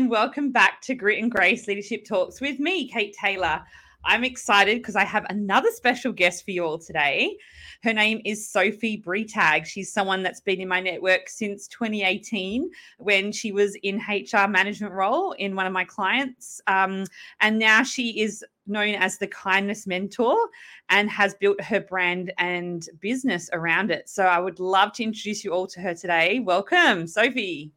and welcome back to Grit and Grace Leadership Talks with me, Kate Taylor. I'm excited because I have another special guest for you all today. Her name is Sophie Bretag. She's someone that's been in my network since 2018 when she was in HR management role in one of my clients. Um, and now she is known as the kindness mentor and has built her brand and business around it. So I would love to introduce you all to her today. Welcome, Sophie.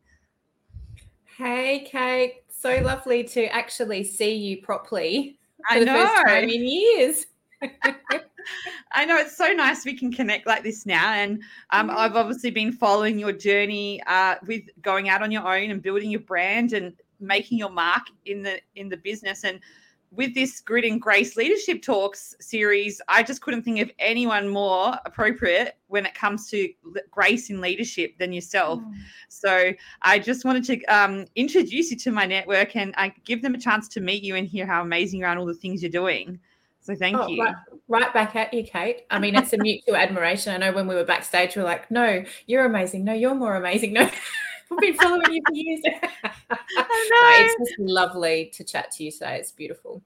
Hey, Kate. So lovely to actually see you properly for I the know. first time in years. I know it's so nice we can connect like this now. And um, mm. I've obviously been following your journey uh, with going out on your own and building your brand and making your mark in the in the business. And with this Grit and Grace Leadership Talks series, I just couldn't think of anyone more appropriate when it comes to grace in leadership than yourself. Mm. So I just wanted to um, introduce you to my network and I give them a chance to meet you and hear how amazing you are and all the things you're doing. So thank oh, you. Right, right, back at you, Kate. I mean, it's a mutual admiration. I know when we were backstage, we are like, no, you're amazing. No, you're more amazing. No. I've been following you for years. it's just lovely to chat to you today. It's beautiful.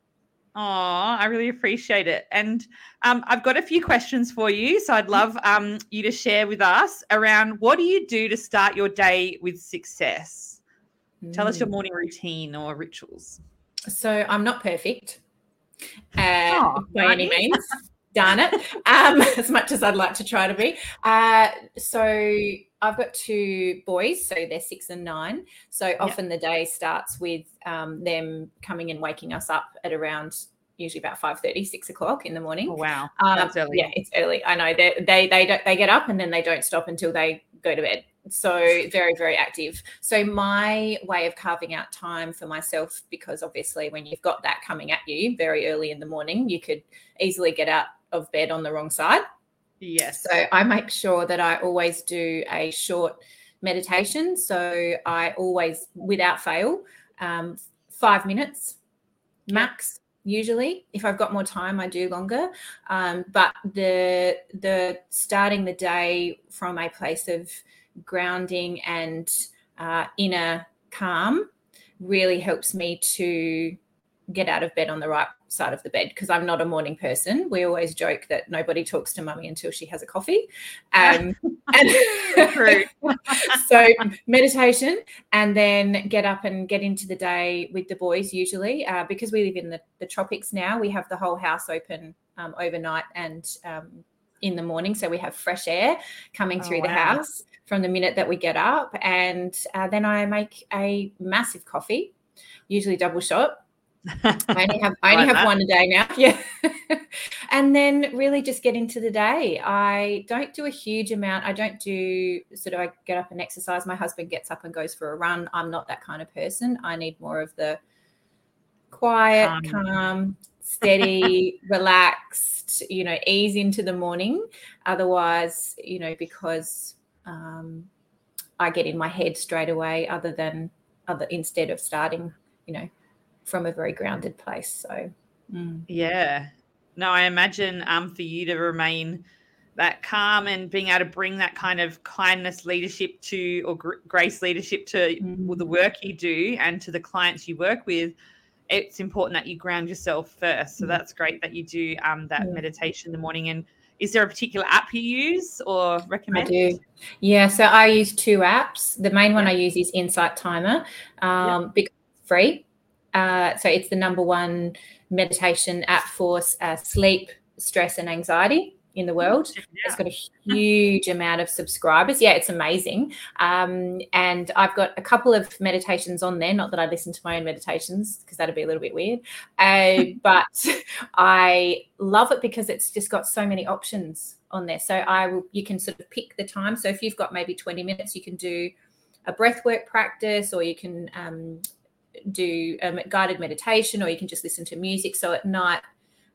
Oh, I really appreciate it. And um, I've got a few questions for you. So I'd love um, you to share with us around what do you do to start your day with success? Mm. Tell us your mm. morning routine or rituals. So I'm not perfect uh, oh, by any means. Darn it. Um, as much as I'd like to try to be. Uh, so I've got two boys, so they're six and nine. So often the day starts with um, them coming and waking us up at around usually about 5 30 6 o'clock in the morning. Oh, wow. Um, that's early. yeah it's early. I know. They they they, don't, they get up and then they don't stop until they go to bed. So very very active. So my way of carving out time for myself because obviously when you've got that coming at you very early in the morning you could easily get out of bed on the wrong side Yes. So I make sure that I always do a short meditation. So I always, without fail, um, five minutes max. Usually, if I've got more time, I do longer. Um, but the the starting the day from a place of grounding and uh, inner calm really helps me to get out of bed on the right side of the bed because I'm not a morning person. We always joke that nobody talks to mummy until she has a coffee. Um, and so meditation and then get up and get into the day with the boys usually uh, because we live in the, the tropics now. We have the whole house open um, overnight and um, in the morning. So we have fresh air coming through oh, wow. the house from the minute that we get up. And uh, then I make a massive coffee, usually double shot I only have I only have one a day now. Yeah. and then really just get into the day. I don't do a huge amount. I don't do sort of I get up and exercise. My husband gets up and goes for a run. I'm not that kind of person. I need more of the quiet, um. calm, steady, relaxed, you know, ease into the morning. Otherwise, you know, because um, I get in my head straight away, other than other instead of starting, you know, from a very grounded place. So, mm. yeah. No, I imagine um, for you to remain that calm and being able to bring that kind of kindness leadership to or gr- grace leadership to mm. the work you do and to the clients you work with it's important that you ground yourself first so mm. that's great that you do um, that yeah. meditation in the morning and is there a particular app you use or recommend? I do. Yeah, so I use two apps. The main one yeah. I use is Insight Timer um, yeah. because it's free. Uh, so it's the number one meditation app for uh, sleep, stress, and anxiety in the world. Yeah. It's got a huge amount of subscribers. Yeah, it's amazing. Um, and I've got a couple of meditations on there. Not that I listen to my own meditations because that'd be a little bit weird. Uh, but I love it because it's just got so many options on there. So I will. You can sort of pick the time. So if you've got maybe twenty minutes, you can do a breath work practice, or you can um, do a guided meditation or you can just listen to music. So at night,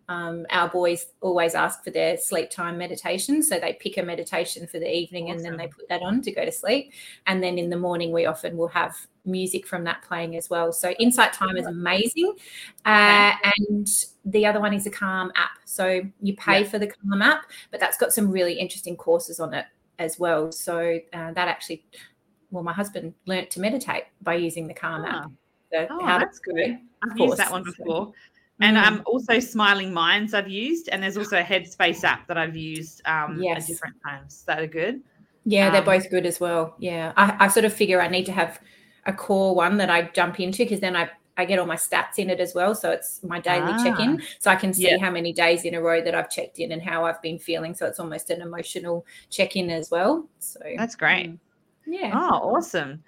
um, our boys always ask for their sleep time meditation. So they pick a meditation for the evening awesome. and then they put that on to go to sleep. And then in the morning, we often will have music from that playing as well. So Insight Timer is amazing. Uh, and the other one is a Calm app. So you pay yeah. for the Calm app, but that's got some really interesting courses on it as well. So uh, that actually, well, my husband learnt to meditate by using the Calm ah. app. The, Oh, how that's good. I've course. used that one before. And Mm. um, also Smiling Minds I've used, and there's also a Headspace app that I've used um, Yes. at different times. That are good. Yeah, they're Um, both good as well. Yeah, I, I sort of figure I need to have a core one that I jump into because then I I get all my stats in it as well. So it's my daily Ah. check in, so I can see Yeah. how many days in a row that I've checked in and how I've been feeling. So it's almost an emotional check in as well. So That's great. mm, yeah, Oh, awesome.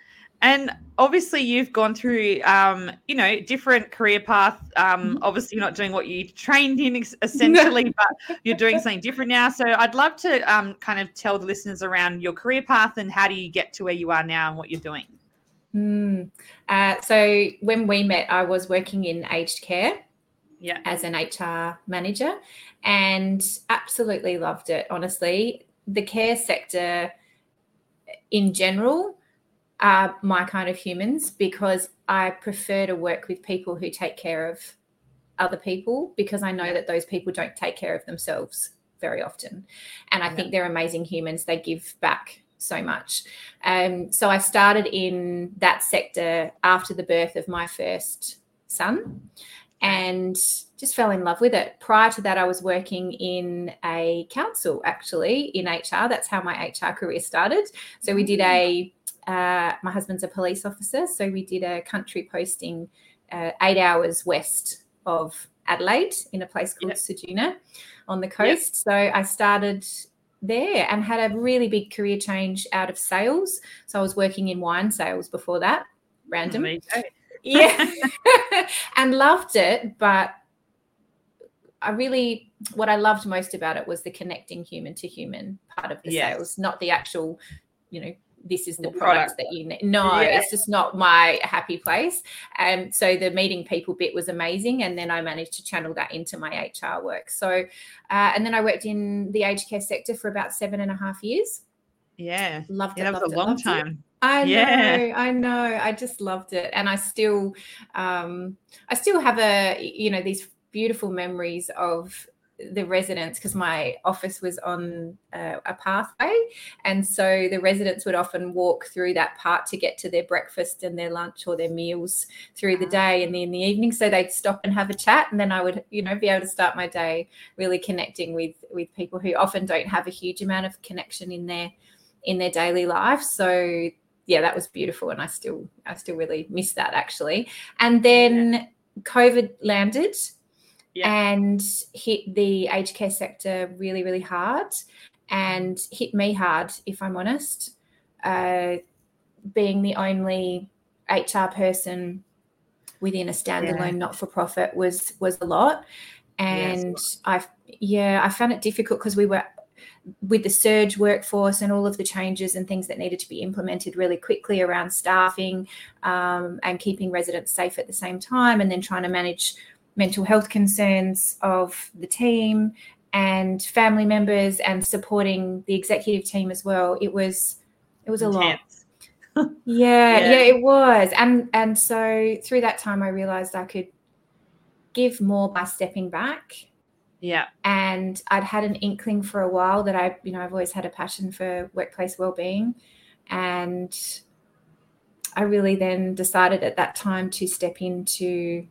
And obviously, you've gone through, um, you know, different career path. Um, Mhm. Obviously, you're not doing what you trained in essentially, but you're doing something different now. So, I'd love to um, kind of tell the listeners around your career path and how do you get to where you are now and what you're doing. Mm. Uh, so when we met, I was working in aged care. Yeah. as an HR manager and absolutely loved it. Honestly, the care sector in general are my kind of humans because I prefer to work with people who take care of other people because I know that those people don't take care of themselves very often. And I Yeah. think they're amazing humans. They give back so much. Um, so I started in that sector after the birth of my first son and just fell in love with it. Prior to that, I was working in a council actually in HR. That's how my HR career started. So we did a, uh, my husband's a police officer. So we did a country posting uh, eight hours west of Adelaide in a place called Yep. Ceduna on the coast. So I started there and had a really big career change out of sales. So I was working in wine sales before that, random yeah and loved it but i really what i loved most about it was the connecting human to human part of the Yes. sales not the actual you know this is the The product, product. that you need no Yeah. it's just not my happy place and so the meeting people bit was amazing and then i managed to channel that into my hr work so uh, and then i worked in the aged care sector for about seven and a half years Yeah. loved Yeah, it that was loved a it, long loved it. I Yeah. know, I know. I just loved it, and I still, um, I still have a, you know, these beautiful memories of the residents because my office was on uh, a pathway, and so the residents would often walk through that part to get to their breakfast and their lunch or their meals through the day, and then in the evening, so they'd stop and have a chat, and then I would, you know, be able to start my day really connecting with with people who often don't have a huge amount of connection in their in their daily life. So yeah, that was beautiful, and I still I still really miss that actually. And then COVID landed Yeah. and hit the aged care sector really really hard, and hit me hard if I'm honest. Uh, being the only HR person within a standalone not for profit was was a lot, and I yeah I found it difficult because we were with the surge workforce and all of the changes and things that needed to be implemented really quickly around staffing um, and keeping residents safe at the same time, and then trying to manage mental health concerns of the team and family members and supporting the executive team as well. It was it was a lot. Yeah, Yeah. yeah, it was. And and so through that time I realized I could give more by stepping back Yeah. and I'd had an inkling for a while that I, you know, I've always had a passion for workplace well-being, and I really then decided at that time to step into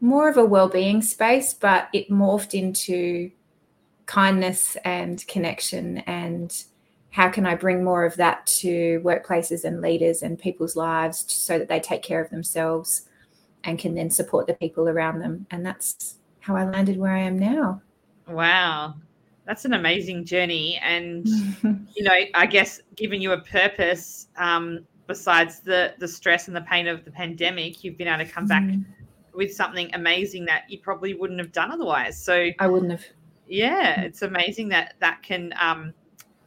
more of a well-being space, but it morphed into kindness and connection and how can I bring more of that to workplaces and leaders and people's lives so that they take care of themselves and can then support the people around them. And that's how I landed where I am now. Wow. That's an amazing journey. And, you know, I guess giving you a purpose, um, besides the the stress and the pain of the pandemic, you've been able to come back Mm, with something amazing that you probably wouldn't have done otherwise. So I wouldn't have. yeah, it's amazing that that can um,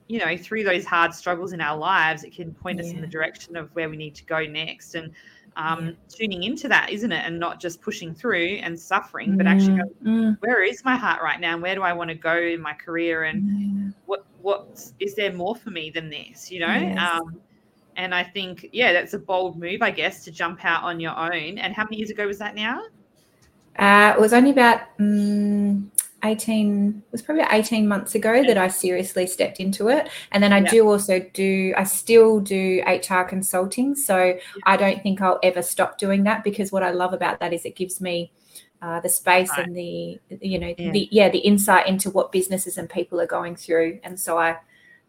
you know, through those hard struggles in our lives, it can point us in the direction of where we need to go next. And um, tuning into that, isn't it? And not just pushing through and suffering, but actually Mm, going, mm, where is my heart right now? And where do I want to go in my career? And yeah. what what is there more for me than this? You know? Yes. Um, and I think, yeah, that's a bold move, I guess, to jump out on your own. And how many years ago was that now? Uh, it was only about mm, 18 it was probably 18 months ago that I seriously stepped into it. And then I yeah. do also do I still do HR consulting. So yeah. I don't think I'll ever stop doing that because what I love about that is it gives me uh, the space right. and the you know yeah. the yeah the insight into what businesses and people are going through. And so I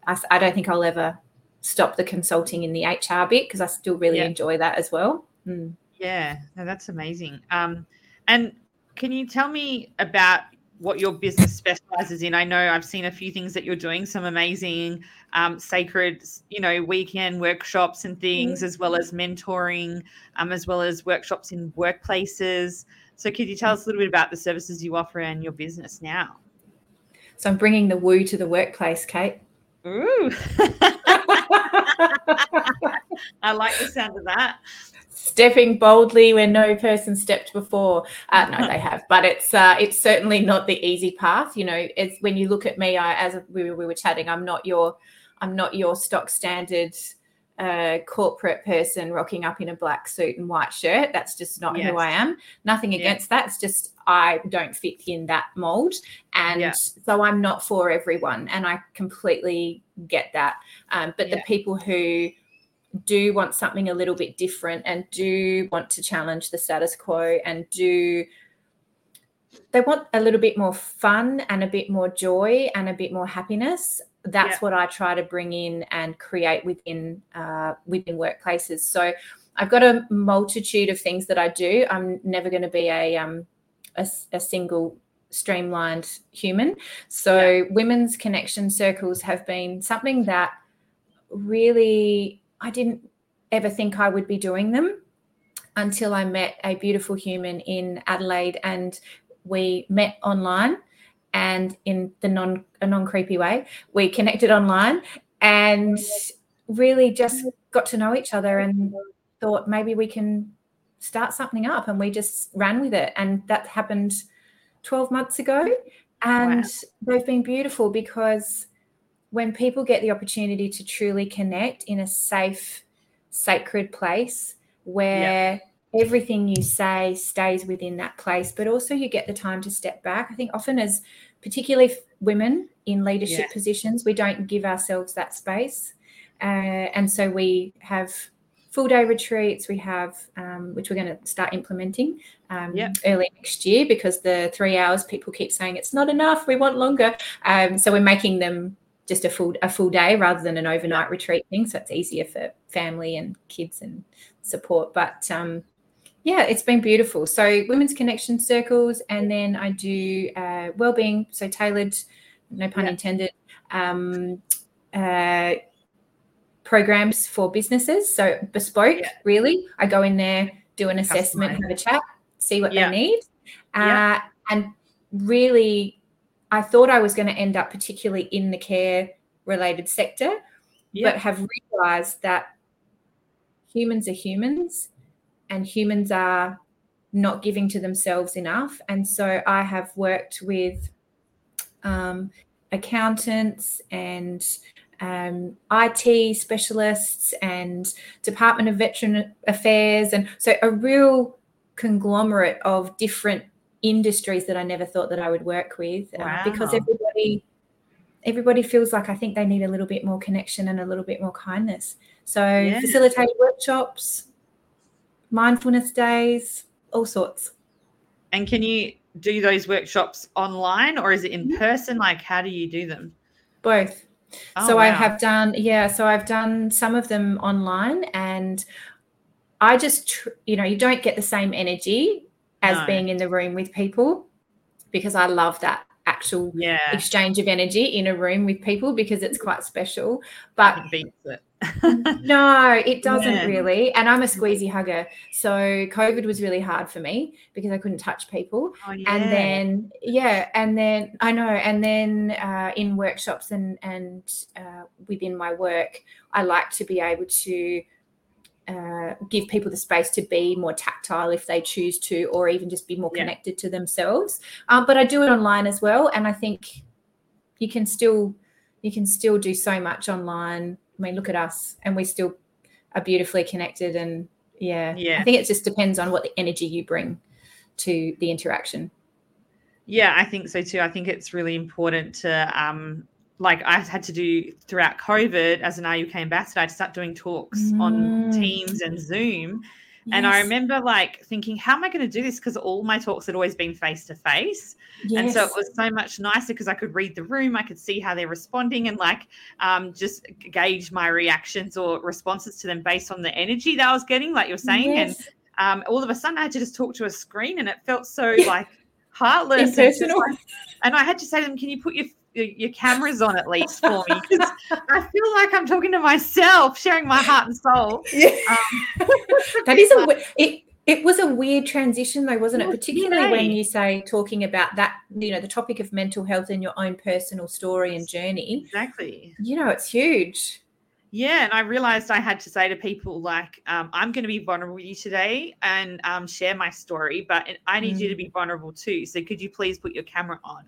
I, I don't think I'll ever stop the consulting in the HR bit because I still really enjoy that as well. Mm. Yeah, no, that's amazing. Um, and can you tell me about what your business specializes in. I know I've seen a few things that you're doing, some amazing um, sacred, you know, weekend workshops and things, mm-hmm. as well as mentoring, um, as well as workshops in workplaces. So, could you tell us a little bit about the services you offer and your business now? So, I'm bringing the woo to the workplace, Kate. Ooh. I like the sound of that stepping boldly where no person stepped before. Uh, no, they have, but it's uh, it's certainly not the easy path. You know, it's when you look at me, I, as we, we were chatting, I'm not your I'm not your stock standard uh, corporate person rocking up in a black suit and white shirt. That's just not yes. who I am. Nothing against yeah. that. It's just I don't fit in that mold. And yeah. so I'm not for everyone. And I completely get that. Um, but yeah. the people who do want something a little bit different and do want to challenge the status quo and do they want a little bit more fun and a bit more joy and a bit more happiness that's yeah. what i try to bring in and create within uh, within workplaces so i've got a multitude of things that i do i'm never going to be a um a, a single streamlined human so yeah. women's connection circles have been something that really I didn't ever think I would be doing them until I met a beautiful human in Adelaide and we met online and in the non a non creepy way we connected online and really just got to know each other and thought maybe we can start something up and we just ran with it and that happened 12 months ago and wow. they've been beautiful because when people get the opportunity to truly connect in a safe, sacred place where yeah. everything you say stays within that place, but also you get the time to step back. I think often, as particularly women in leadership yeah. positions, we don't give ourselves that space. Uh, and so we have full day retreats we have um, which we're going to start implementing um, yep. early next year because the three hours people keep saying it's not enough we want longer um, so we're making them just a full a full day rather than an overnight retreat thing. So it's easier for family and kids and support. But um, yeah, it's been beautiful. So women's connection circles, and then I do uh, well-being, so tailored, no pun yeah. intended, um, uh, programs for businesses. So bespoke, yeah. really. I go in there, do an assessment, have a chat, see what yeah. they need, uh, and really I thought I was going to end up particularly in the care related sector, but have realized that humans are humans and humans are not giving to themselves enough. And so I have worked with um, accountants and um, IT specialists and Department of Veteran Affairs. And so a real conglomerate of different industries that I never thought that I would work with wow. um, because everybody everybody feels like I think they need a little bit more connection and a little bit more kindness. So yeah. facilitate workshops, mindfulness days, all sorts. And can you do those workshops online or is it in mm-hmm. person? Like how do you do them? Both. Oh, so wow. I have done yeah, so I've done some of them online and I just you know, you don't get the same energy as no. being in the room with people because I love that actual yeah. exchange of energy in a room with people because it's quite special. But it beats it. no, it doesn't yeah. really. And I'm a squeezy hugger. So COVID was really hard for me because I couldn't touch people. Oh, yeah. And then, yeah, and then I know, and then uh, in workshops and, and uh, within my work, I like to be able to uh, give people the space to be more tactile if they choose to, or even just be more yeah. connected to themselves. Um, but I do it online as well, and I think you can still you can still do so much online. I mean, look at us, and we still are beautifully connected. And yeah, yeah, I think it just depends on what the energy you bring to the interaction. Yeah, I think so too. I think it's really important to um like I had to do throughout COVID as an RUOK ambassador, I had to start doing talks mm. on Teams and Zoom. Yes. And I remember like thinking, how am I going to do this? Because all my talks had always been face to face. And so it was so much nicer because I could read the room, I could see how they're responding and like um, just gauge my reactions or responses to them based on the energy that I was getting, like you're saying. Yes. And um, all of a sudden I had to just talk to a screen and it felt so like heartless. Impersonal. And, like, and I had to say to them, can you put your your cameras on at least for me because I feel like I'm talking to myself, sharing my heart and soul. Yeah. Um, that is a it. It was a weird transition, though, wasn't it? Particularly when you say talking about that, you know, the topic of mental health and your own personal story and journey. Exactly. You know, it's huge. Yeah, and I realized I had to say to people like, um, "I'm going to be vulnerable with you today and um, share my story, but I need mm. you to mm. be vulnerable too. So could you please put your camera on?"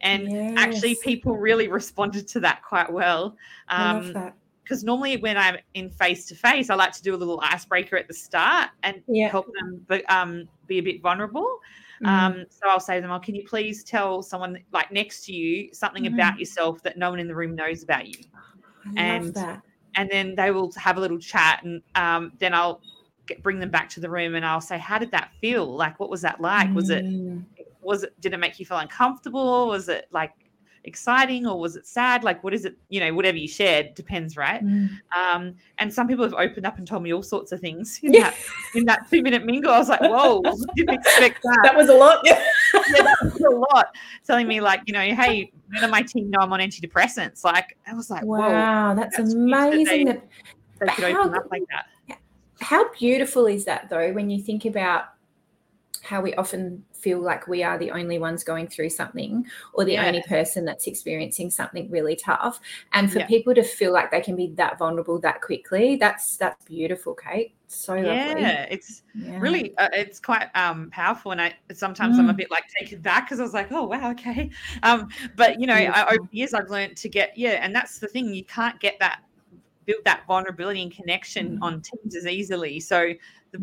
And yes. actually, people really responded to that quite well. Um, because normally when I'm in face to face, I like to do a little icebreaker at the start and yeah. help them but, um, be a bit vulnerable. Mm. Um, so I'll say to them, "Oh, can you please tell someone like next to you something mm. about yourself that no one in the room knows about you?" I and and then they will have a little chat, and um, then I'll get, bring them back to the room and I'll say, "How did that feel? Like, what was that like? Mm. Was it mm was it did it make you feel uncomfortable? Was it like exciting or was it sad? Like what is it you know whatever you shared depends right? Mm. um and some people have opened up and told me all sorts of things in that in that two minute mingle. I was like whoa didn't expect that. That was a lot. Yeah. yeah that was a lot. Telling me like you know hey none of my team know i'm on antidepressants. Like i was like wow that's, that's amazing that they, that, they could open up like that. How beautiful is that though when you think about how we often feel like we are the only ones going through something or the yeah. only person that's experiencing something really tough and for yeah. people to feel like they can be that vulnerable that quickly that's that's beautiful kate so yeah lovely. it's yeah. really uh, it's quite um powerful and i sometimes mm. i'm a mm. bit like taken back because i was like oh wow okay um but you know I, over years i've learned to get yeah and that's the thing you can't get that build that vulnerability and connection mm. on teams as easily so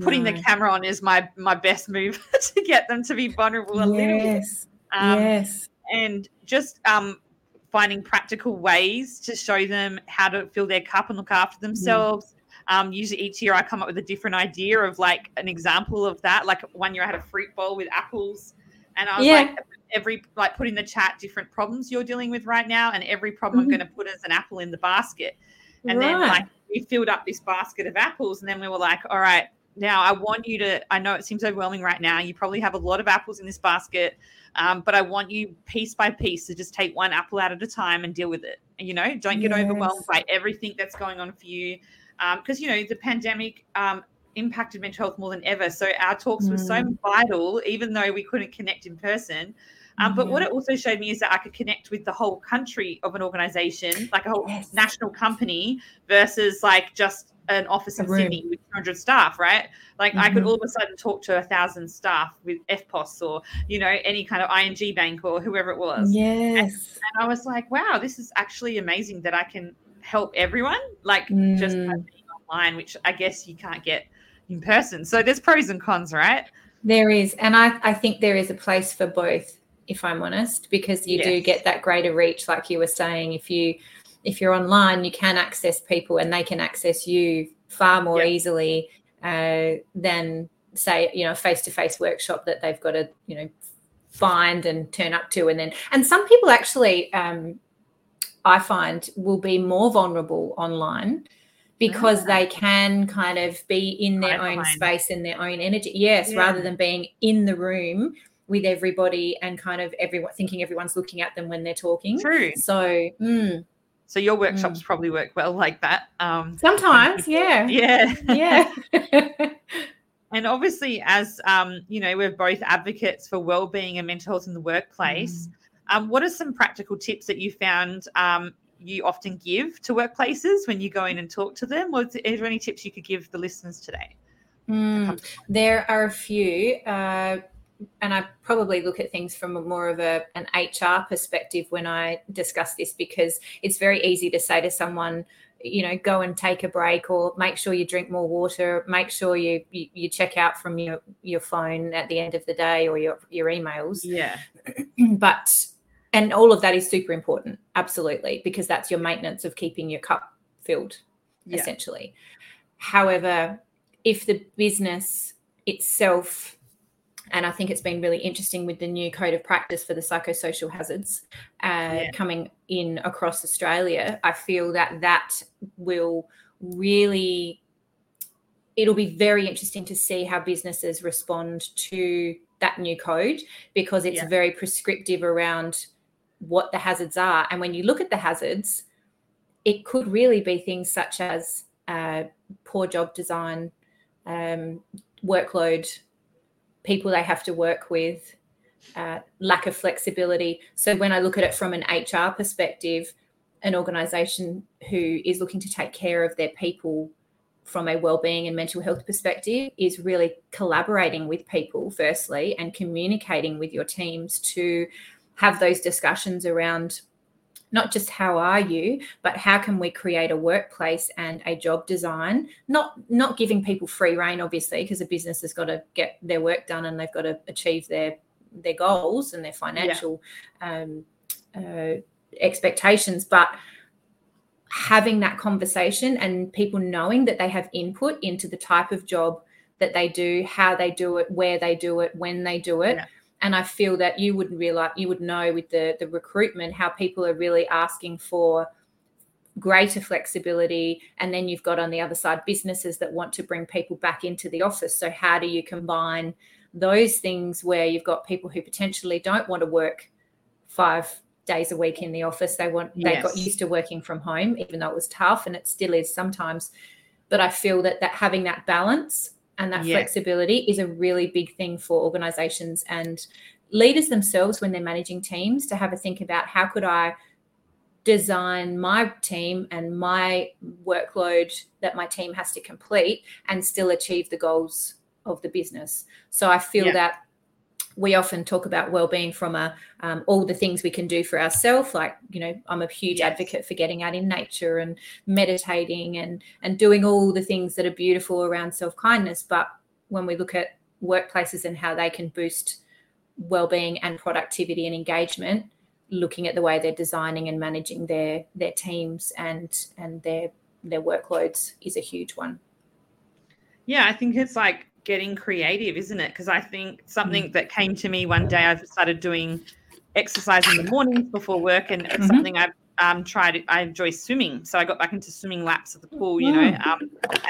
putting no. the camera on is my my best move to get them to be vulnerable a yes. little bit. Um, yes. And just um, finding practical ways to show them how to fill their cup and look after themselves. Mm. Um, usually each year I come up with a different idea of like an example of that. Like one year I had a fruit bowl with apples, and I was yeah. like, every like put in the chat different problems you're dealing with right now, and every problem mm-hmm. I'm going to put as an apple in the basket. And right. then like we filled up this basket of apples, and then we were like, all right, now, I want you to, I know it seems overwhelming right now. You probably have a lot of apples in this basket, um, but I want you piece by piece to just take one apple out at a time and deal with it. You know, don't get yes. overwhelmed by everything that's going on for you. Because, um, you know, the pandemic um, impacted mental health more than ever. So our talks mm. were so mm. vital, even though we couldn't connect in person. Um, but what it also showed me is that I could connect with the whole country of an organization, like a whole yes. national company, versus like just an office in Sydney with 200 staff, right? Like mm-hmm. I could mm-hmm. all of a sudden talk to a thousand staff with FPOS or, you know, any kind of ING bank or whoever it was. Yes. And, and I was like, wow, this is actually amazing that I can help everyone, like mm. just online, which I guess you can't get in person. So there's pros and cons, right? There is. And I, I think there is a place for both, if I'm honest, because you yes. do get that greater reach, like you were saying, if you if you're online, you can access people and they can access you far more yep. easily uh, than say you know a face-to-face workshop that they've got to you know find and turn up to and then and some people actually um, i find will be more vulnerable online because ah. they can kind of be in their own space and their own energy yes yeah. rather than being in the room with everybody and kind of everyone thinking everyone's looking at them when they're talking true so mm, so your workshops mm. probably work well like that. Um, Sometimes, yeah, yeah, yeah. and obviously, as um, you know, we're both advocates for well-being and mental health in the workplace. Mm. Um, what are some practical tips that you found um, you often give to workplaces when you go in and talk to them? Or is there any tips you could give the listeners today? Mm, there are a few. Uh, and I probably look at things from a more of a an HR perspective when I discuss this because it's very easy to say to someone, you know go and take a break or make sure you drink more water make sure you you, you check out from your your phone at the end of the day or your your emails. Yeah. But and all of that is super important absolutely because that's your maintenance of keeping your cup filled Yeah. essentially. However if the business itself and I think it's been really interesting with the new code of practice for the psychosocial hazards uh, Yeah. coming in across Australia. I feel that that will really, it'll be very interesting to see how businesses respond to that new code because it's Yeah. very prescriptive around what the hazards are. And when you look at the hazards, it could really be things such as uh, poor job design, um, workload, people they have to work with, uh, lack of flexibility. So when I look at it from an HR perspective, an organisation who is looking to take care of their people from a well-being and mental health perspective is really collaborating with people firstly and communicating with your teams to have those discussions around not just how are you but how can we create a workplace and a job design not not giving people free reign obviously because a business has got to get their work done and they've got to achieve their their goals and their financial um, uh, expectations but having that conversation and people knowing that they have input into the type of job that they do how they do it where they do it when they do it Yeah. And i feel that you would realize you would know with the the recruitment how people are really asking for greater flexibility. And then you've got on the other side businesses that want to bring people back into the office. So how do you combine those things where you've got people who potentially don't want to work five days a week in the office? They want they got used to working from home even though it was tough and it still is sometimes. But i feel that that having that balance and that Yeah. flexibility is a really big thing for organizations and leaders themselves when they're managing teams to have a think about how could i design my team and my workload that my team has to complete and still achieve the goals of the business so i feel Yeah. that we often talk about well-being from a um, all the things we can do for ourselves like you know i'm a huge advocate for getting out in nature and meditating and and doing all the things that are beautiful around self-kindness. But when we look at workplaces and how they can boost well-being and productivity and engagement looking at the way they're designing and managing their their teams and and their their workloads is a huge one. Yeah, I think it's like getting creative, isn't it? Because I think Mm. something that came to me one day, I've started doing exercise in the mornings before work, and it's Mhm. something I've um, tried. I enjoy swimming, so I got back into swimming laps at the pool, you know, Mm. um,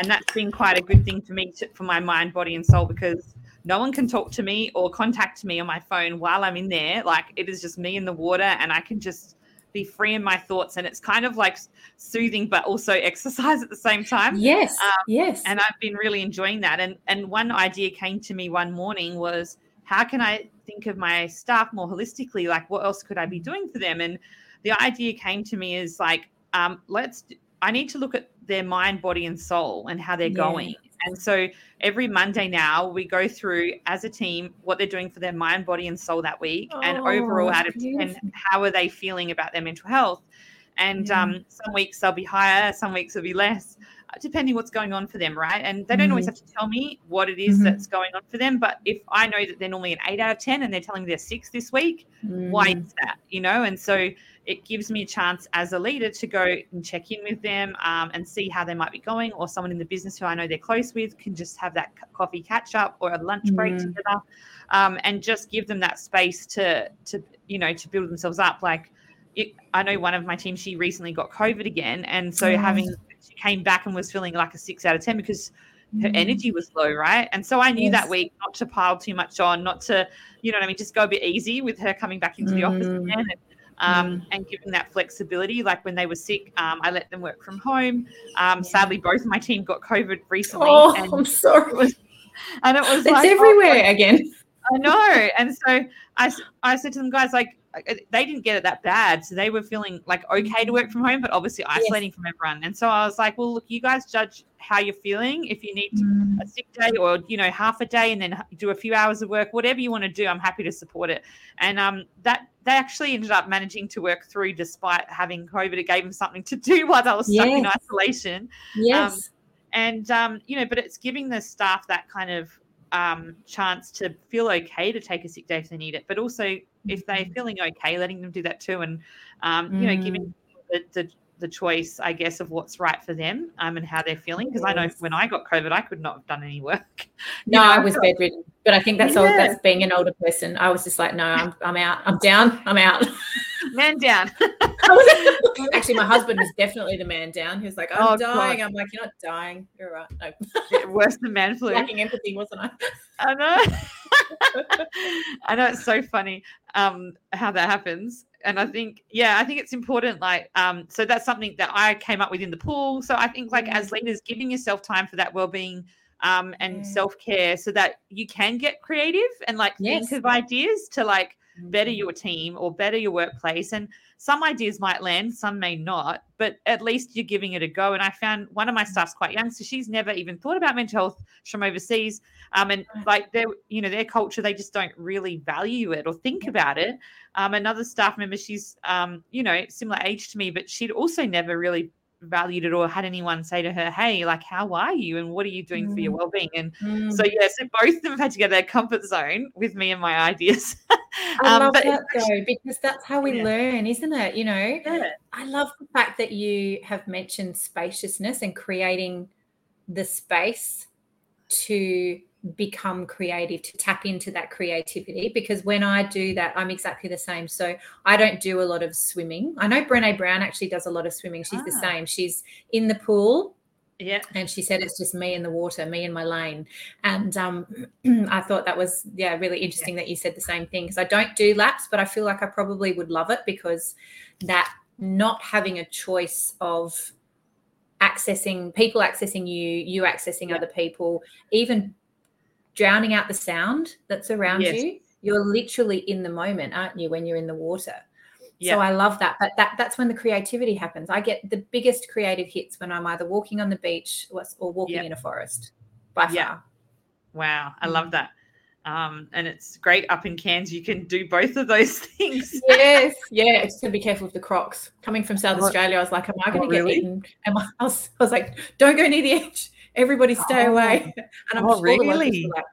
and that's been quite a good thing for me to, for my mind, body, and soul because no one can talk to me or contact me on my phone while I'm in there. Like it is just me in the water, and I can just be free in my thoughts, and it's kind of like soothing, but also exercise at the same time yes Um, yes and I've been really enjoying that. And and one idea came to me one morning was how can I think of my staff more holistically? Like what else could I be doing for them? And the idea came to me is like um, let's. I need to look at their mind, body, and soul and how they're Yeah. going. And so every Monday now we go through as a team what they're doing for their mind, body, and soul that week, and overall Oh, out of ten, how are they feeling about their mental health? And Yeah. um, some weeks they'll be higher, some weeks they'll be less uh, depending what's going on for them, right? And they don't always Mhm. have to tell me what it is Mhm. that's going on for them. But if I know that they're normally an eight out of 10 and they're telling me they're six this week, why Mm. is that? You know? And so it gives me a chance as a leader to go and check in with them um, and see how they might be going, or someone in the business who I know they're close with can just have that coffee catch up or a lunch break Mm. together um, and just give them that space to, to, you know, to build themselves up. Like, it, I know one of my team, she recently got COVID again. And so Mm. having, she came back and was feeling like a six out of 10 because her Mm. energy was low, right? And so I knew that week not to pile too much on, not to, you know what I mean, just go a bit easy with her coming back into the office Mm. again. And, um, and giving that flexibility, like when they were sick, um, I let them work from home. Um, Yeah. Sadly, both of my team got COVID recently, Oh, and, I'm sorry. and it was It's like oh, everywhere again. I know. And so I, I said to them, guys, like, they didn't get it that bad, so they were feeling like okay to work from home, but obviously isolating yes. from everyone. And so I was like, well, look, you guys judge how you're feeling. If you need mm. a sick day or you know half a day and then do a few hours of work, whatever you want to do, I'm happy to support it. And um, that they actually ended up managing to work through despite having COVID. It gave them something to do while they were stuck yes. in isolation. Yes. Um, and um, you know, but it's giving the staff that kind of um, chance to feel okay to take a sick day if they need it, but also if they're mm-hmm. feeling okay, letting them do that too, and um, you know, giving mm. the, the, the choice, I guess, of what's right for them um, and how they're feeling. Because I know when I got COVID, I could not have done any work. No, know? I was bedridden, but I think that's yeah. all. That's being an older person. I was just like, no, I'm, I'm out. I'm down. I'm out. Man down. Actually, my husband was definitely the man down. He was like, I'm oh, dying. God. I'm like, you're not dying. You're right. No. Worse than man flu. Lacking empathy, wasn't I? I know. I know it's so funny um, how that happens and I think, yeah, I think it's important. Like, um, so that's something that I came up with in the pool. So I think, like, as mm. leaders, giving yourself time for that well-being um, and mm. self-care, so that you can get creative and like yes. think of ideas to like better mm-hmm. your team or better your workplace. And some ideas might land, some may not, but at least you're giving it a go. And I found one of my staff's quite young, so she's never even thought about mental health from overseas. Um, and like their, you know, their culture, they just don't really value it or think about it. Um, another staff member, she's, um, you know, similar age to me, but she'd also never really valued it or had anyone say to her, Hey, like, how are you? And what are you doing mm. for your mm. well being? And mm. so, yeah, so both of them have had to get their comfort zone with me and my ideas. I um, love that though, because that's how we yeah. learn, isn't it? You know, yeah. I love the fact that you have mentioned spaciousness and creating the space to become creative to tap into that creativity because when I do that, I'm exactly the same. So I don't do a lot of swimming. I know Brene Brown actually does a lot of swimming. She's ah. the same. She's in the pool. Yeah. And she said it's just me in the water, me in my lane. And um, I thought that was, yeah, really interesting yeah. that you said the same thing because I don't do laps, but I feel like I probably would love it because that not having a choice of accessing people accessing you, you accessing yeah. other people, even drowning out the sound that's around yes. you. You're literally in the moment, aren't you, when you're in the water? Yeah. So I love that. But that that's when the creativity happens. I get the biggest creative hits when I'm either walking on the beach or walking yep. in a forest. By yeah. far. Wow, I love mm. that. Um, and it's great up in Cairns. You can do both of those things. yes, yeah. Just to be careful with the Crocs. Coming from South Australia, I was like, "Am I going to get really? eaten?" And I was, I was like, "Don't go near the edge." Everybody stay oh. away. And I'm oh, really? Like,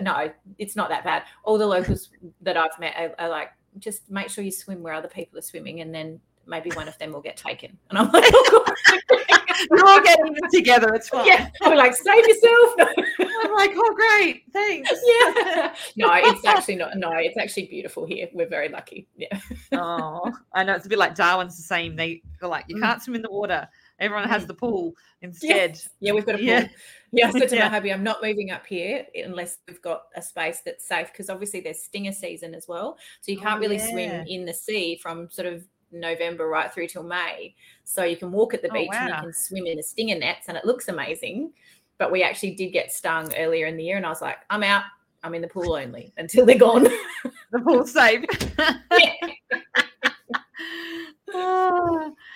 no, it's not that bad. All the locals that I've met are, are, like, just make sure you swim where other people are swimming, and then maybe one of them will get taken. And I'm like, oh, we're all getting it together. It's fine. Yeah, I'm like, save yourself. I'm like, oh, great, thanks. Yeah. No, it's actually not. No, it's actually beautiful here. We're very lucky. Yeah. oh, I know it's a bit like Darwin's the same. They, they're like, you mm. can't swim in the water. Everyone has mm. the pool instead. Yes. Yeah, we've got a pool. Yeah, yeah I said to yeah. my hubby, I'm not moving up here unless we've got a space that's safe because obviously there's stinger season as well. So you can't oh, really yeah. swim in the sea from sort of November right through till May. So you can walk at the oh, beach wow. and you can swim in the stinger nets and it looks amazing. But we actually did get stung earlier in the year and I was like, I'm out. I'm in the pool only until they're gone. the pool's safe.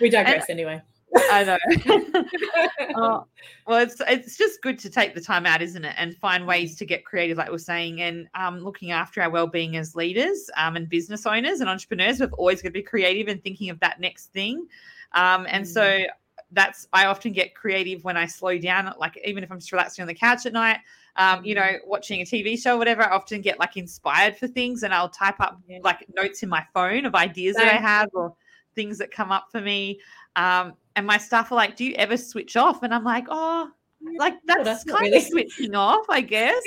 we digress and, anyway. I know. uh, well, it's it's just good to take the time out, isn't it, and find ways to get creative, like we're saying, and um, looking after our well-being as leaders um, and business owners and entrepreneurs. We've always got to be creative and thinking of that next thing. Um, and mm. so that's I often get creative when I slow down, like even if I'm just relaxing on the couch at night. Um, you know, mm. watching a TV show, whatever, I often get like inspired for things, and I'll type up yeah. like notes in my phone of ideas Same. that I have or things that come up for me. Um, and my staff are like, "Do you ever switch off?" And I'm like, "Oh, like that's, that's kind really. of switching off, I guess."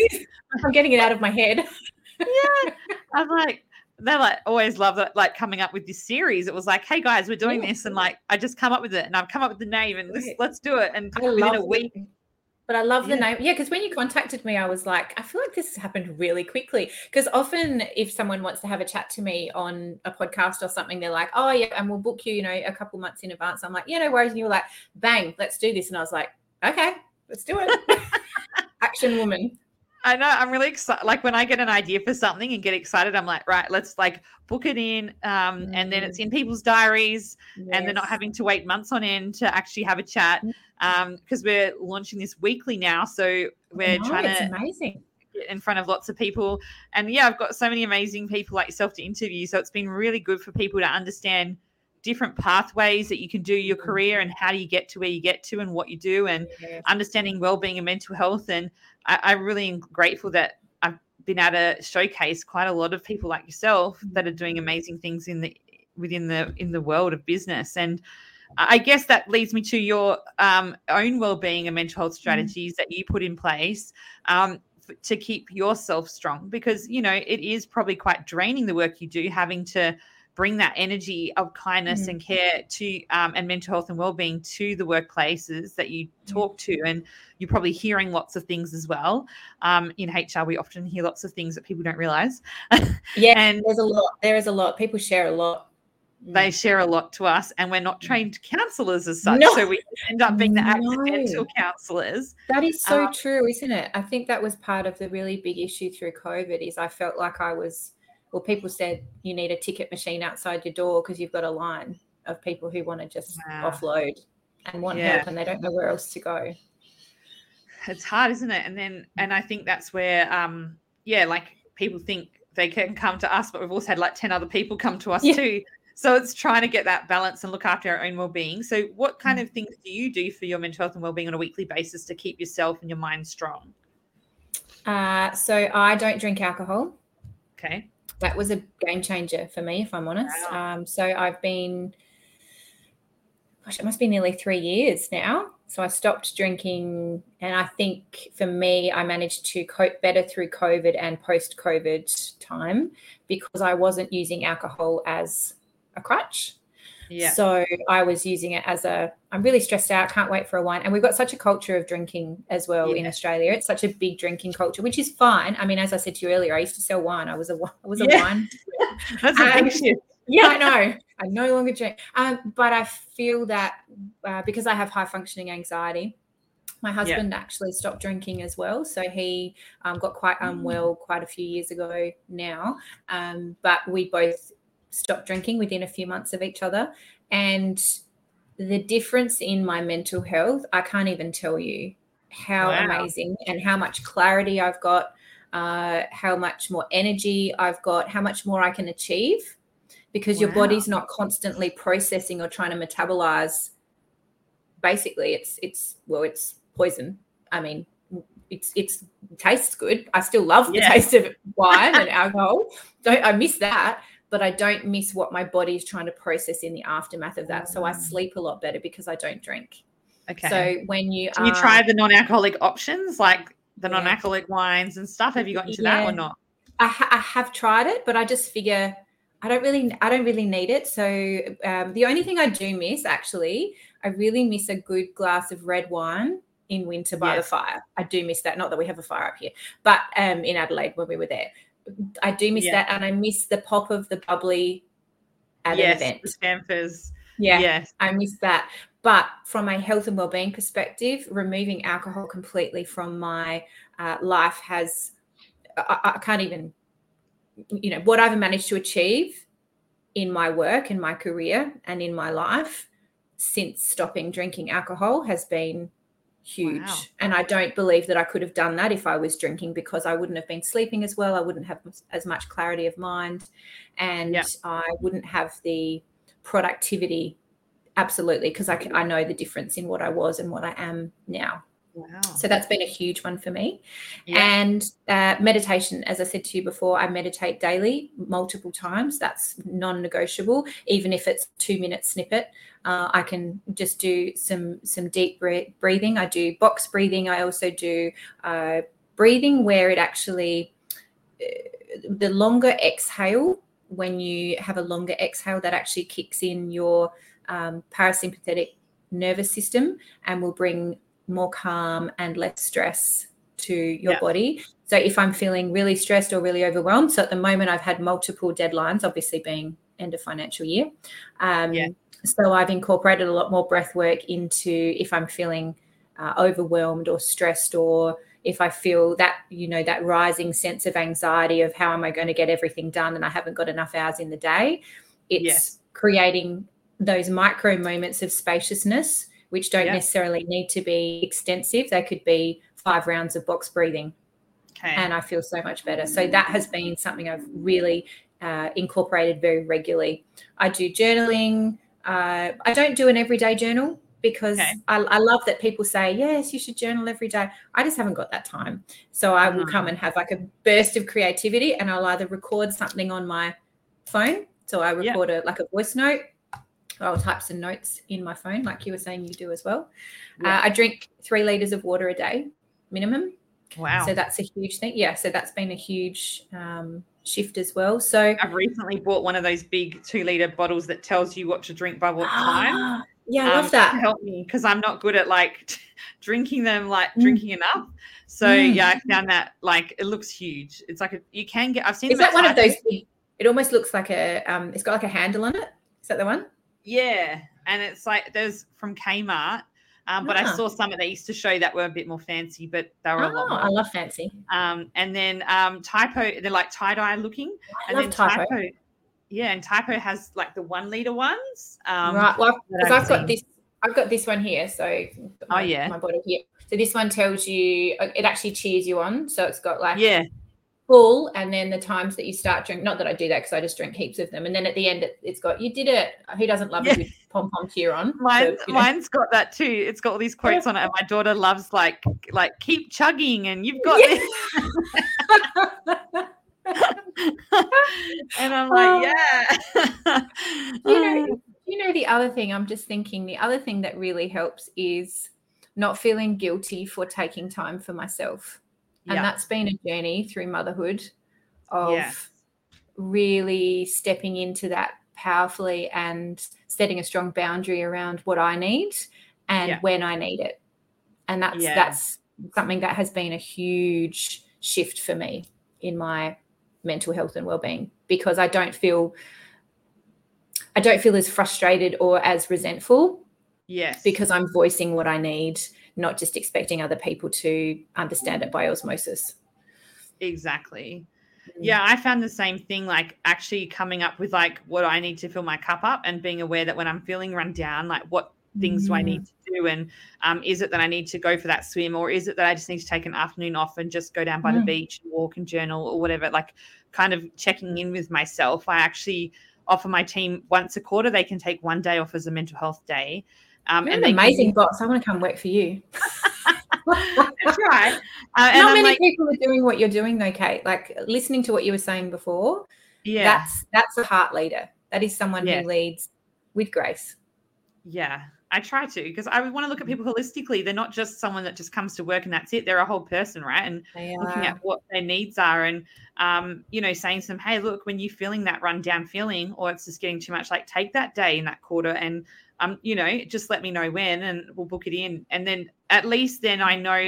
I'm getting it out of my head. yeah, I'm like, they like always love that, like coming up with this series. It was like, "Hey guys, we're doing yeah. this," and like I just come up with it, and I've come up with the name, and this, let's do it. And I within a week, but I love the name. Yeah, because when you contacted me, I was like, I feel like this has happened really quickly. Because often, if someone wants to have a chat to me on a podcast or something, they're like, oh, yeah, and we'll book you, you know, a couple months in advance. I'm like, yeah, no worries. And you were like, bang, let's do this. And I was like, okay, let's do it. Action woman. I know. I'm really excited. Like when I get an idea for something and get excited, I'm like, right, let's like book it in. Um, mm. And then it's in mm. people's diaries yes. and they're not having to wait months on end to actually have a chat. Mm. Um, because we're launching this weekly now. So we're know, trying to amazing in front of lots of people. And yeah, I've got so many amazing people like yourself to interview. So it's been really good for people to understand different pathways that you can do your career and how do you get to where you get to and what you do and yeah. understanding well-being and mental health and I, I really grateful that I've been able to showcase quite a lot of people like yourself that are doing amazing things in the within the in the world of business and I guess that leads me to your um, own well-being and mental health mm. strategies mm. that you put in place um, to keep yourself strong because you know it is probably quite draining the work you do having to bring that energy of kindness mm. and care to um, and mental health and well-being to the workplaces that you talk to and you're probably hearing lots of things as well um, in hr we often hear lots of things that people don't realize yeah and there's a lot there is a lot people share a lot they mm. share a lot to us and we're not trained counselors as such no. so we end up being the accidental no. counselors that is so um, true isn't it i think that was part of the really big issue through covid is i felt like i was well, people said you need a ticket machine outside your door because you've got a line of people who want to just wow. offload and want yeah. help and they don't know where else to go. It's hard, isn't it? And then, and I think that's where, um, yeah, like people think they can come to us, but we've also had like 10 other people come to us yeah. too. So it's trying to get that balance and look after our own well-being. So what kind of things do you do for your mental health and well-being on a weekly basis to keep yourself and your mind strong? Uh, so I don't drink alcohol. Okay that was a game changer for me, if I'm honest. Wow. Um, so I've been, gosh, it must be nearly three years now. So I stopped drinking, and I think for me, I managed to cope better through COVID and post COVID time because I wasn't using alcohol as a crutch. Yeah. So I was using it as a I'm really stressed out, can't wait for a wine. And we've got such a culture of drinking as well yeah. in Australia. It's such a big drinking culture, which is fine. I mean, as I said to you earlier, I used to sell wine. I was a I was a yeah. wine. That's a big um, shift. Yeah, I know. I no longer drink. Um, but I feel that uh, because I have high functioning anxiety, my husband yeah. actually stopped drinking as well. So he um, got quite mm. unwell quite a few years ago now. Um, but we both stopped drinking within a few months of each other. And the difference in my mental health, I can't even tell you how wow. amazing and how much clarity I've got, uh, how much more energy I've got, how much more I can achieve because wow. your body's not constantly processing or trying to metabolize. Basically, it's it's well, it's poison. I mean, it's it's it tastes good. I still love the yeah. taste of wine and alcohol. Don't I miss that? But I don't miss what my body is trying to process in the aftermath of that. So I mm. sleep a lot better because I don't drink. Okay. So when you you are, try the non-alcoholic options like the yeah. non-alcoholic wines and stuff? Have you got into yeah. that or not? I, ha- I, have tried it, but I just figure I don't really I don't really need it. So um, the only thing I do miss actually, I really miss a good glass of red wine in winter by yes. the fire. I do miss that. Not that we have a fire up here, but um, in Adelaide when we were there. I do miss yeah. that, and I miss the pop of the bubbly at yes, an event. The Scampers. Yeah, yes, I miss that. But from a health and well-being perspective, removing alcohol completely from my uh, life has I, I can't even you know what I've managed to achieve in my work in my career and in my life since stopping drinking alcohol has been huge. Wow. And I don't believe that I could have done that if I was drinking because I wouldn't have been sleeping as well. I wouldn't have as much clarity of mind and yeah. I wouldn't have the productivity. Absolutely. Because I, I know the difference in what I was and what I am now. Wow. So that's been a huge one for me. Yeah. And uh, meditation, as I said to you before, I meditate daily, multiple times. That's non negotiable, even if it's two minute snippet. Uh, I can just do some some deep breathing. I do box breathing. I also do uh, breathing where it actually uh, the longer exhale when you have a longer exhale that actually kicks in your um, parasympathetic nervous system and will bring more calm and less stress to your yeah. body. So if I'm feeling really stressed or really overwhelmed, so at the moment I've had multiple deadlines, obviously being end of financial year. Um, yeah. So I've incorporated a lot more breath work into if I'm feeling uh, overwhelmed or stressed or if I feel that, you know, that rising sense of anxiety of how am I going to get everything done and I haven't got enough hours in the day, it's yes. creating those micro moments of spaciousness, which don't yeah. necessarily need to be extensive. They could be five rounds of box breathing. Okay. And I feel so much better. So that has been something I've really uh, incorporated very regularly. I do journaling. Uh, I don't do an everyday journal because okay. I, I, love that people say, yes, you should journal every day. I just haven't got that time. So I will come mm. and have like a burst of creativity and I'll either record something on my phone. So I record yeah. a like a voice note. Or I'll type some notes in my phone, like you were saying you do as well. Yeah. Uh, I drink three liters of water a day minimum. Wow. So that's a huge thing. Yeah. So that's been a huge um, shift as well. So I've recently bought one of those big two liter bottles that tells you what to drink by what time. Yeah, I love um, that. Help me because I'm not good at like drinking them, like mm. drinking enough. So mm. yeah, I found that like it looks huge. It's like a, you can get. I've seen. Is that one of those? Big, it almost looks like a. Um, it's got like a handle on it. Is that the one? Yeah, and it's like there's from Kmart. Um, but I ah. saw some that they used to show that were a bit more fancy, but they were oh, a lot more. I love fancy. Um, and then um, typo, they're like tie dye looking. I and love then typo. typo yeah, and Typo has like the one liter ones. Um, right. Well, because I've got this, I've got this one here. So, oh my, yeah, my bottle here. So this one tells you it actually cheers you on. So it's got like yeah full, and then the times that you start drinking. Not that I do that because I just drink heaps of them. And then at the end, it, has got you did it. Who doesn't love yeah. a pom pom cheer on? Mine, so, you know. Mine's got that too. It's got all these quotes on it, and my daughter loves like like keep chugging, and you've got yeah. this. and I'm like, oh. yeah. you know, you know the other thing I'm just thinking the other thing that really helps is not feeling guilty for taking time for myself. And yeah. that's been a journey through motherhood of yeah. really stepping into that powerfully and setting a strong boundary around what I need and yeah. when I need it. And that's that's something that has been a huge shift for me in my mental health and well-being because I don't feel I don't feel as frustrated or as resentful. Yes. Because I'm voicing what I need, not just expecting other people to understand it by osmosis. Exactly. Mm. Yeah, I found the same thing like actually coming up with like what I need to fill my cup up and being aware that when I'm feeling run down, like what things do I need mm. to do? And um, is it that I need to go for that swim, or is it that I just need to take an afternoon off and just go down by mm. the beach and walk and journal or whatever? Like, kind of checking in with myself. I actually offer my team once a quarter. They can take one day off as a mental health day. Um, You're and an amazing can... boss. I want to come work for you. That's right. Uh, Not many like, people are doing what you're doing, though, Kate. Like listening to what you were saying before. Yeah, that's that's a heart leader. That is someone yeah. who leads with grace. Yeah, I try to because I want to look at people holistically. They're not just someone that just comes to work and that's it. They're a whole person, right? And looking at what their needs are and, um, you know, saying to them, hey, look, when you're feeling that run down feeling or it's just getting too much, like take that day in that quarter and, um, you know, just let me know when and we'll book it in. And then at least then I know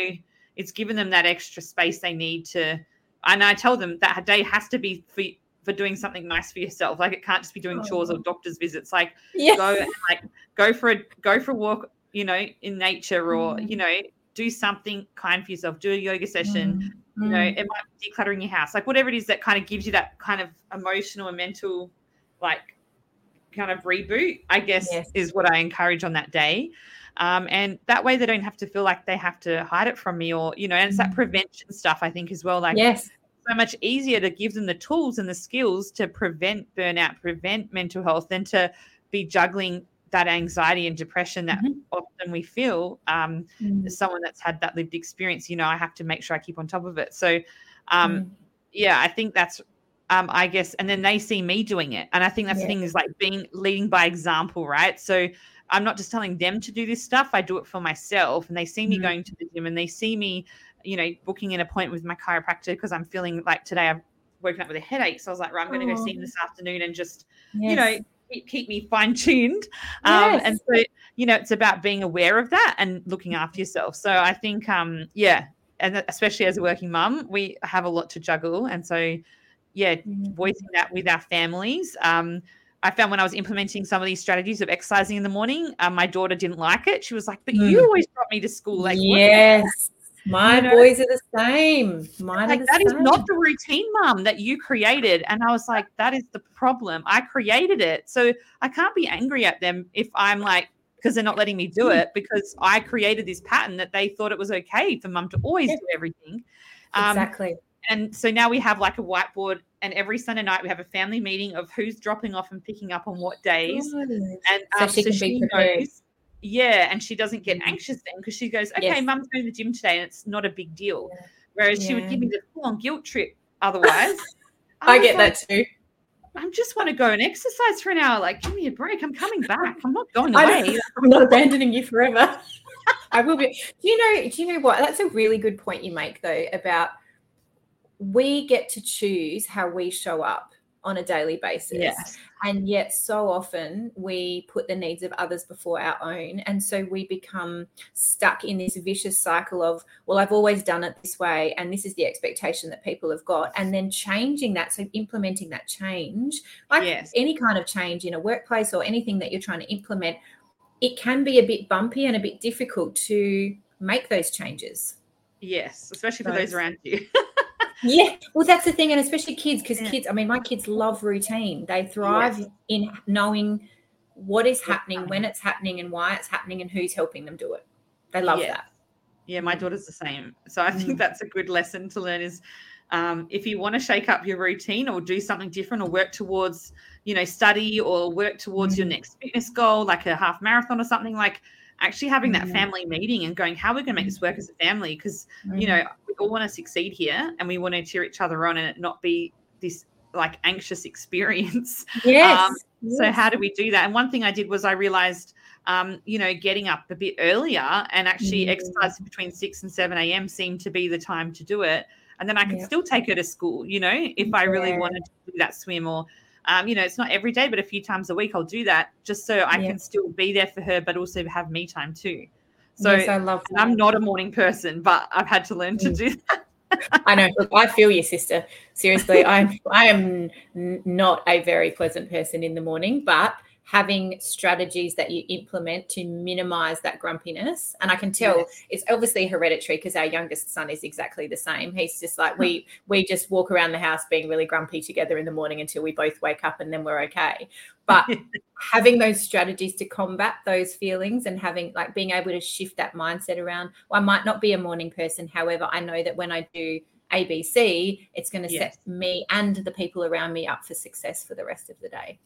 it's given them that extra space they need to. And I tell them that day has to be for for doing something nice for yourself. Like it can't just be doing oh. chores or doctor's visits. Like yeah. go and like go for a go for a walk, you know, in nature or mm. you know, do something kind for yourself. Do a yoga session. Mm. You know, mm. it might be decluttering your house, like whatever it is that kind of gives you that kind of emotional and mental, like kind of reboot. I guess yes. is what I encourage on that day. Um, and that way they don't have to feel like they have to hide it from me or you know and it's that mm. prevention stuff i think as well like yes so much easier to give them the tools and the skills to prevent burnout, prevent mental health, than to be juggling that anxiety and depression that mm-hmm. often we feel. Um, mm. As someone that's had that lived experience, you know, I have to make sure I keep on top of it. So, um, mm. yeah, I think that's um, I guess, and then they see me doing it. And I think that's yeah. the thing is like being leading by example, right? So I'm not just telling them to do this stuff, I do it for myself. And they see me mm going to the gym and they see me you know, booking an appointment with my chiropractor because I'm feeling like today I've woken up with a headache. So I was like, right, I'm going to go see him this afternoon and just, yes. you know, keep, keep me fine tuned. Um, yes. And so, you know, it's about being aware of that and looking after yourself. So I think, um, yeah, and especially as a working mum, we have a lot to juggle. And so, yeah, mm-hmm. voicing that with our families. Um, I found when I was implementing some of these strategies of exercising in the morning, um, my daughter didn't like it. She was like, "But mm. you always brought me to school." Like, yes, My you know? boys are the same. Mine like, that same. is not the routine, mum, that you created. And I was like, that is the problem. I created it. So I can't be angry at them if I'm like, because they're not letting me do it because I created this pattern that they thought it was okay for mum to always yeah. do everything. Um, exactly. And so now we have like a whiteboard, and every Sunday night we have a family meeting of who's dropping off and picking up on what days. And um, so she, so she knows yeah, and she doesn't get mm-hmm. anxious then because she goes, okay, yes. mum's going to the gym today, and it's not a big deal. Yeah. Whereas yeah. she would give me the full on guilt trip otherwise. I, I get like, that too. I just want to go and exercise for an hour. Like, give me a break. I'm coming back. I'm not going away. I'm not abandoning you forever. I will be. Do you know? Do you know what? That's a really good point you make, though, about we get to choose how we show up on a daily basis. Yes. And yet, so often we put the needs of others before our own. And so we become stuck in this vicious cycle of, well, I've always done it this way. And this is the expectation that people have got. And then changing that. So implementing that change, like yes. any kind of change in a workplace or anything that you're trying to implement, it can be a bit bumpy and a bit difficult to make those changes. Yes, especially for those, those around you. yeah well that's the thing and especially kids because yeah. kids i mean my kids love routine they thrive yes. in knowing what is happening when it's happening and why it's happening and who's helping them do it they love yeah. that yeah my daughter's the same so i think mm. that's a good lesson to learn is um, if you want to shake up your routine or do something different or work towards you know study or work towards mm. your next fitness goal like a half marathon or something like actually having that mm. family meeting and going how are we going to make this work as a family? Because you know we all want to succeed here and we want to cheer each other on and it not be this like anxious experience. Yes, um, yes. so how do we do that? And one thing i did was i realized um, you know getting up a bit earlier and actually mm. exercise between 6 and 7 a.m seemed to be the time to do it. And then i could still take her to school you know if i really wanted to do that swim or um, you know, it's not every day, but a few times a week I'll do that just so I yeah. can still be there for her, but also have me time too. So yes, I love that. I'm not a morning person, but I've had to learn to mm. do that. I know. Look, I feel you, sister. Seriously, I'm I am not a very pleasant person in the morning, but having strategies that you implement to minimize that grumpiness. And I can tell yes. it's obviously hereditary because our youngest son is exactly the same. He's just like we we just walk around the house being really grumpy together in the morning until we both wake up and then we're okay. But having those strategies to combat those feelings and having like being able to shift that mindset around, well, I might not be a morning person. However, I know that when I do ABC, it's going to yes. set me and the people around me up for success for the rest of the day.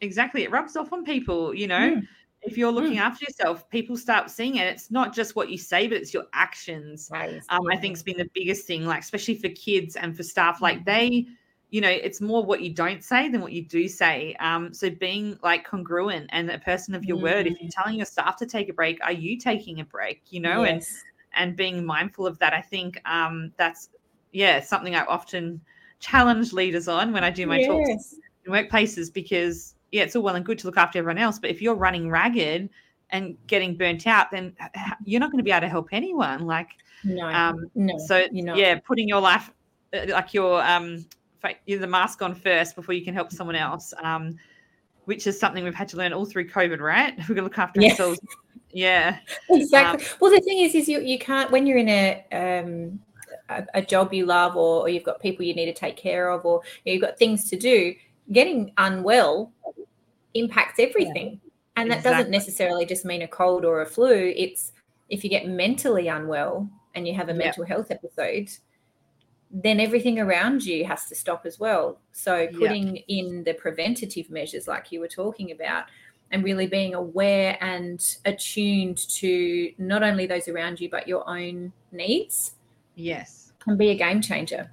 Exactly. It rubs off on people, you know. Mm. If you're looking mm. after yourself, people start seeing it. It's not just what you say, but it's your actions. Right. Um. I think has been the biggest thing, like especially for kids and for staff. Like mm. they, you know, it's more what you don't say than what you do say. Um, so being like congruent and a person of your mm. word. If you're mm. telling your staff to take a break, are you taking a break? You know, yes. and and being mindful of that. I think um, that's yeah something I often challenge leaders on when I do my yes. talks in workplaces because yeah, it's all well and good to look after everyone else, but if you're running ragged and getting burnt out, then you're not going to be able to help anyone. Like, no, um, no. So yeah, putting your life uh, like your um, the mask on first before you can help someone else. Um, which is something we've had to learn all through COVID, right? We're going to look after yeah. ourselves. Yeah, exactly. Um, well, the thing is, is you you can't when you're in a um, a, a, job you love, or, or, you've got people you need to take care of, or you've got things to do. Getting unwell impacts everything. Yeah, and that exactly. doesn't necessarily just mean a cold or a flu. It's if you get mentally unwell and you have a mental health episode, then everything around you has to stop as well. So putting in the preventative measures like you were talking about and really being aware and attuned to not only those around you but your own needs. Yes. Can be a game changer.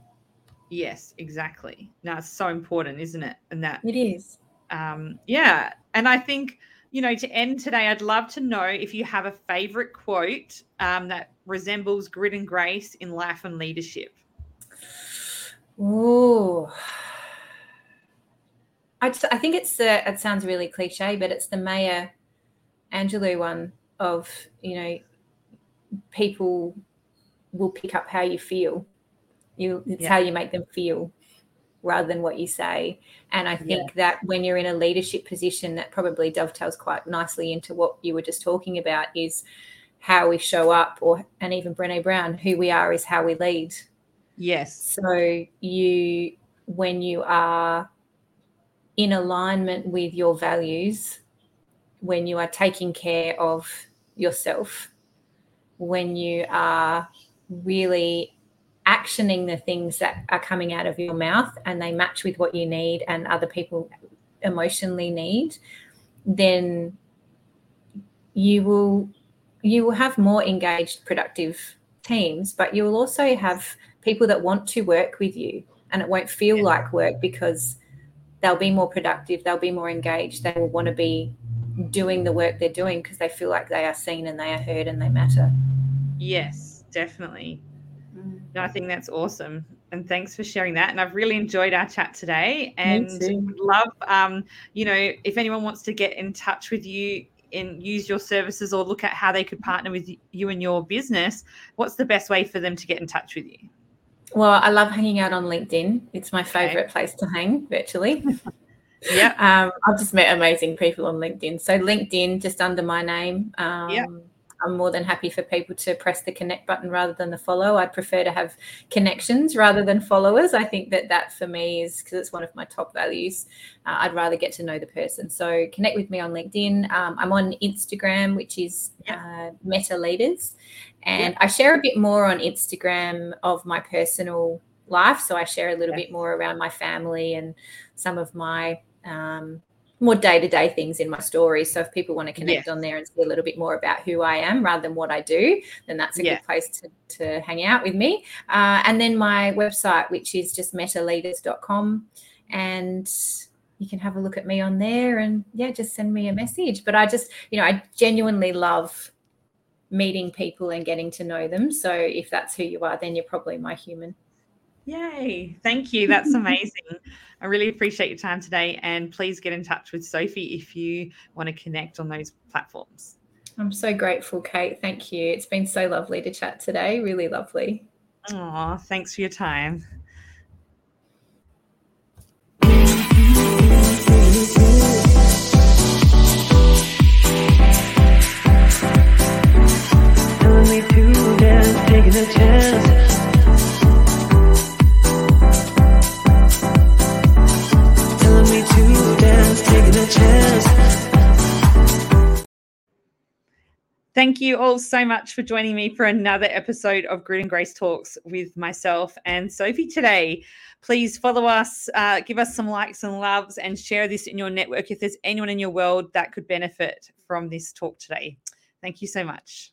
Yes, exactly. Now it's so important, isn't it? And that it is um, yeah, and I think you know to end today, I'd love to know if you have a favorite quote um, that resembles grit and grace in life and leadership. Oh, I, I think it's it sounds really cliche, but it's the Maya Angelou one of you know people will pick up how you feel. You it's yeah. how you make them feel rather than what you say. And I think yeah. that when you're in a leadership position, that probably dovetails quite nicely into what you were just talking about is how we show up, or and even Brene Brown, who we are is how we lead. Yes. So you, when you are in alignment with your values, when you are taking care of yourself, when you are really actioning the things that are coming out of your mouth and they match with what you need and other people emotionally need, then you will you will have more engaged productive teams but you will also have people that want to work with you and it won't feel yeah. like work because they'll be more productive they'll be more engaged they will want to be doing the work they're doing because they feel like they are seen and they are heard and they matter yes definitely mm. I think that's awesome. And thanks for sharing that. And I've really enjoyed our chat today. And love, um, you know, if anyone wants to get in touch with you and use your services or look at how they could partner with you and your business, what's the best way for them to get in touch with you? Well, I love hanging out on LinkedIn. It's my favorite okay. place to hang virtually. yeah. Um, I've just met amazing people on LinkedIn. So LinkedIn, just under my name. Um, yeah I'm more than happy for people to press the connect button rather than the follow. I'd prefer to have connections rather than followers. I think that that for me is because it's one of my top values. Uh, I'd rather get to know the person. So connect with me on LinkedIn. Um, I'm on Instagram, which is uh, Metta Leaders, and I share a bit more on Instagram of my personal life. So I share a little bit more around my family and some of my um, more day to day things in my story. So if people want to connect on there and see a little bit more about who I am rather than what I do, then that's a yeah. good place to, to hang out with me. Uh, and then my website, which is just mettaleaders.com. And you can have a look at me on there and yeah, just send me a message. But I just, you know, I genuinely love meeting people and getting to know them. So if that's who you are, then you're probably my human. Yay. Thank you. That's amazing. I really appreciate your time today. And please get in touch with Sophie if you want to connect on those platforms. I'm so grateful, Kate. Thank you. It's been so lovely to chat today. Really lovely. Oh, thanks for your time. taking a chance. Thank you all so much for joining me for another episode of Grit and Grace Talks with myself and Sophie today. Please follow us, uh, give us some likes and loves, and share this in your network if there's anyone in your world that could benefit from this talk today. Thank you so much.